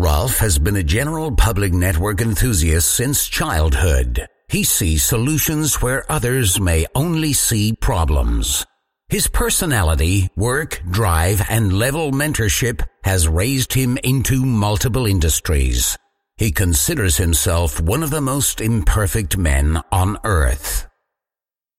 Ralph has been a general public network enthusiast since childhood. He sees solutions where others may only see problems. His personality, work, drive, and level mentorship has raised him into multiple industries. He considers himself one of the most imperfect men on earth.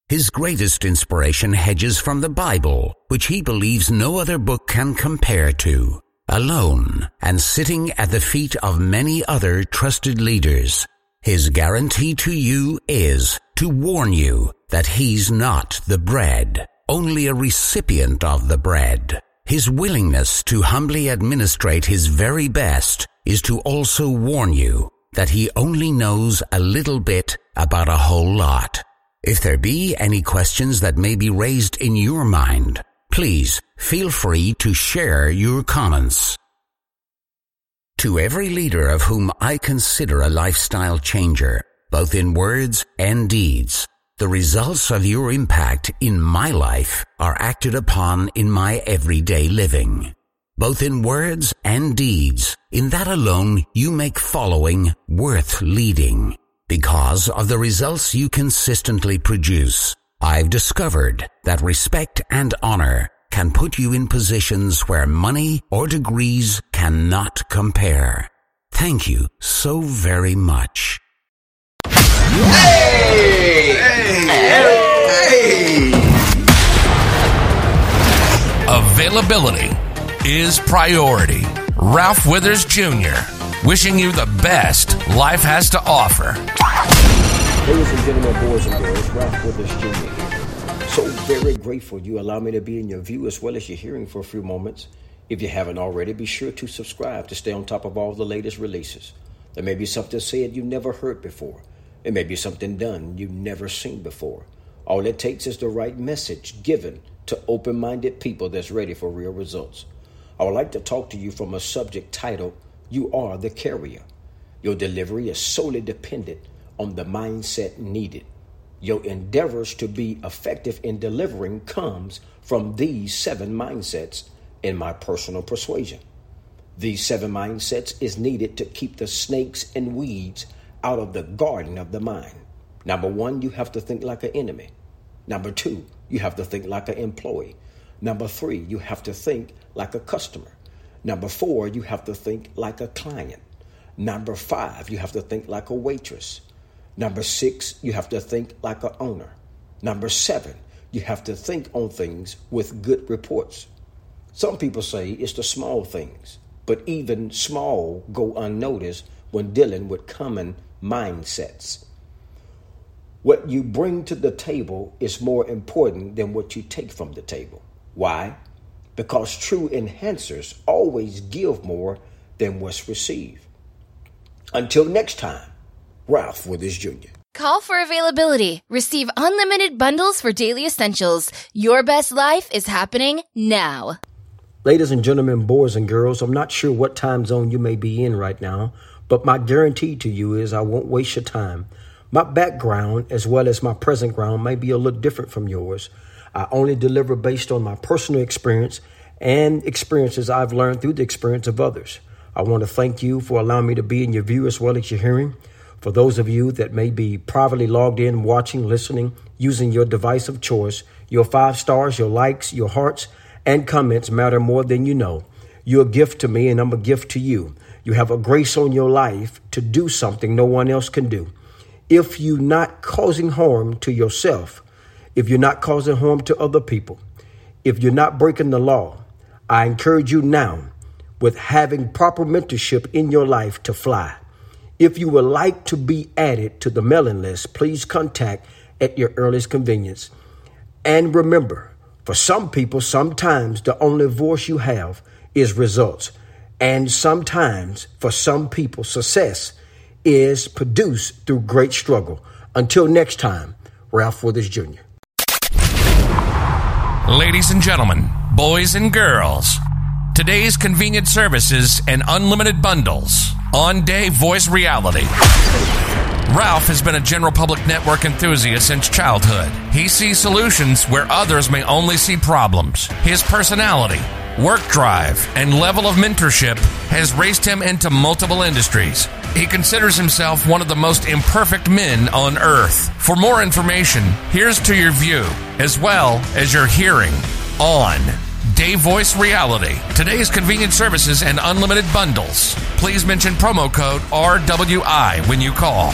His greatest inspiration hedges from the Bible, which he believes no other book can compare to alone and sitting at the feet of many other trusted leaders. His guarantee to you is to warn you that he's not the bread, only a recipient of the bread. His willingness to humbly administrate his very best is to also warn you that he only knows a little bit about a whole lot. If there be any questions that may be raised in your mind, Please feel free to share your comments. To every leader of whom I consider a lifestyle changer, both in words and deeds, the results of your impact in my life are acted upon in my everyday living. Both in words and deeds, in that alone you make following worth leading because of the results you consistently produce I've discovered that respect and honor can put you in positions where money or degrees cannot compare. Thank you so very much. Hey! Hey! hey! Availability is priority. Ralph Withers Jr. Wishing you the best life has to offer. Ladies and gentlemen, boys and girls, Ralph Withers Jr. So very grateful you allow me to be in your view as well as your hearing for a few moments. If you haven't already, be sure to subscribe to stay on top of all the latest releases. There may be something said you never heard before. It may be something done you've never seen before. All it takes is the right message given to open minded people that's ready for real results. I would like to talk to you from a subject titled, You Are the Carrier. Your delivery is solely dependent on the mindset needed. Your endeavors to be effective in delivering comes from these seven mindsets in my personal persuasion. These seven mindsets is needed to keep the snakes and weeds out of the garden of the mind. Number one, you have to think like an enemy. Number two, you have to think like an employee. Number three, you have to think like a customer. Number four, you have to think like a client. Number five, you have to think like a waitress. Number six, you have to think like an owner. Number seven, you have to think on things with good reports. Some people say it's the small things, but even small go unnoticed when dealing with common mindsets. What you bring to the table is more important than what you take from the table. Why? Because true enhancers always give more than what's received. Until next time. Ralph Withers Jr. Call for availability. Receive unlimited bundles for daily essentials. Your best life is happening now. Ladies and gentlemen, boys and girls, I'm not sure what time zone you may be in right now, but my guarantee to you is I won't waste your time. My background, as well as my present ground, may be a little different from yours. I only deliver based on my personal experience and experiences I've learned through the experience of others. I want to thank you for allowing me to be in your view as well as your hearing. For those of you that may be privately logged in, watching, listening, using your device of choice, your five stars, your likes, your hearts, and comments matter more than you know. You're a gift to me, and I'm a gift to you. You have a grace on your life to do something no one else can do. If you're not causing harm to yourself, if you're not causing harm to other people, if you're not breaking the law, I encourage you now with having proper mentorship in your life to fly. If you would like to be added to the mailing list, please contact at your earliest convenience. And remember, for some people, sometimes the only voice you have is results. And sometimes, for some people, success is produced through great struggle. Until next time, Ralph Withers Jr. Ladies and gentlemen, boys and girls, today's convenient services and unlimited bundles on day voice reality. Ralph has been a general public network enthusiast since childhood. He sees solutions where others may only see problems. His personality, work drive, and level of mentorship has raced him into multiple industries. He considers himself one of the most imperfect men on earth. For more information, here's to your view, as well as your hearing, on Day Voice Reality. Today's convenient services and unlimited bundles. Please mention promo code RWI when you call.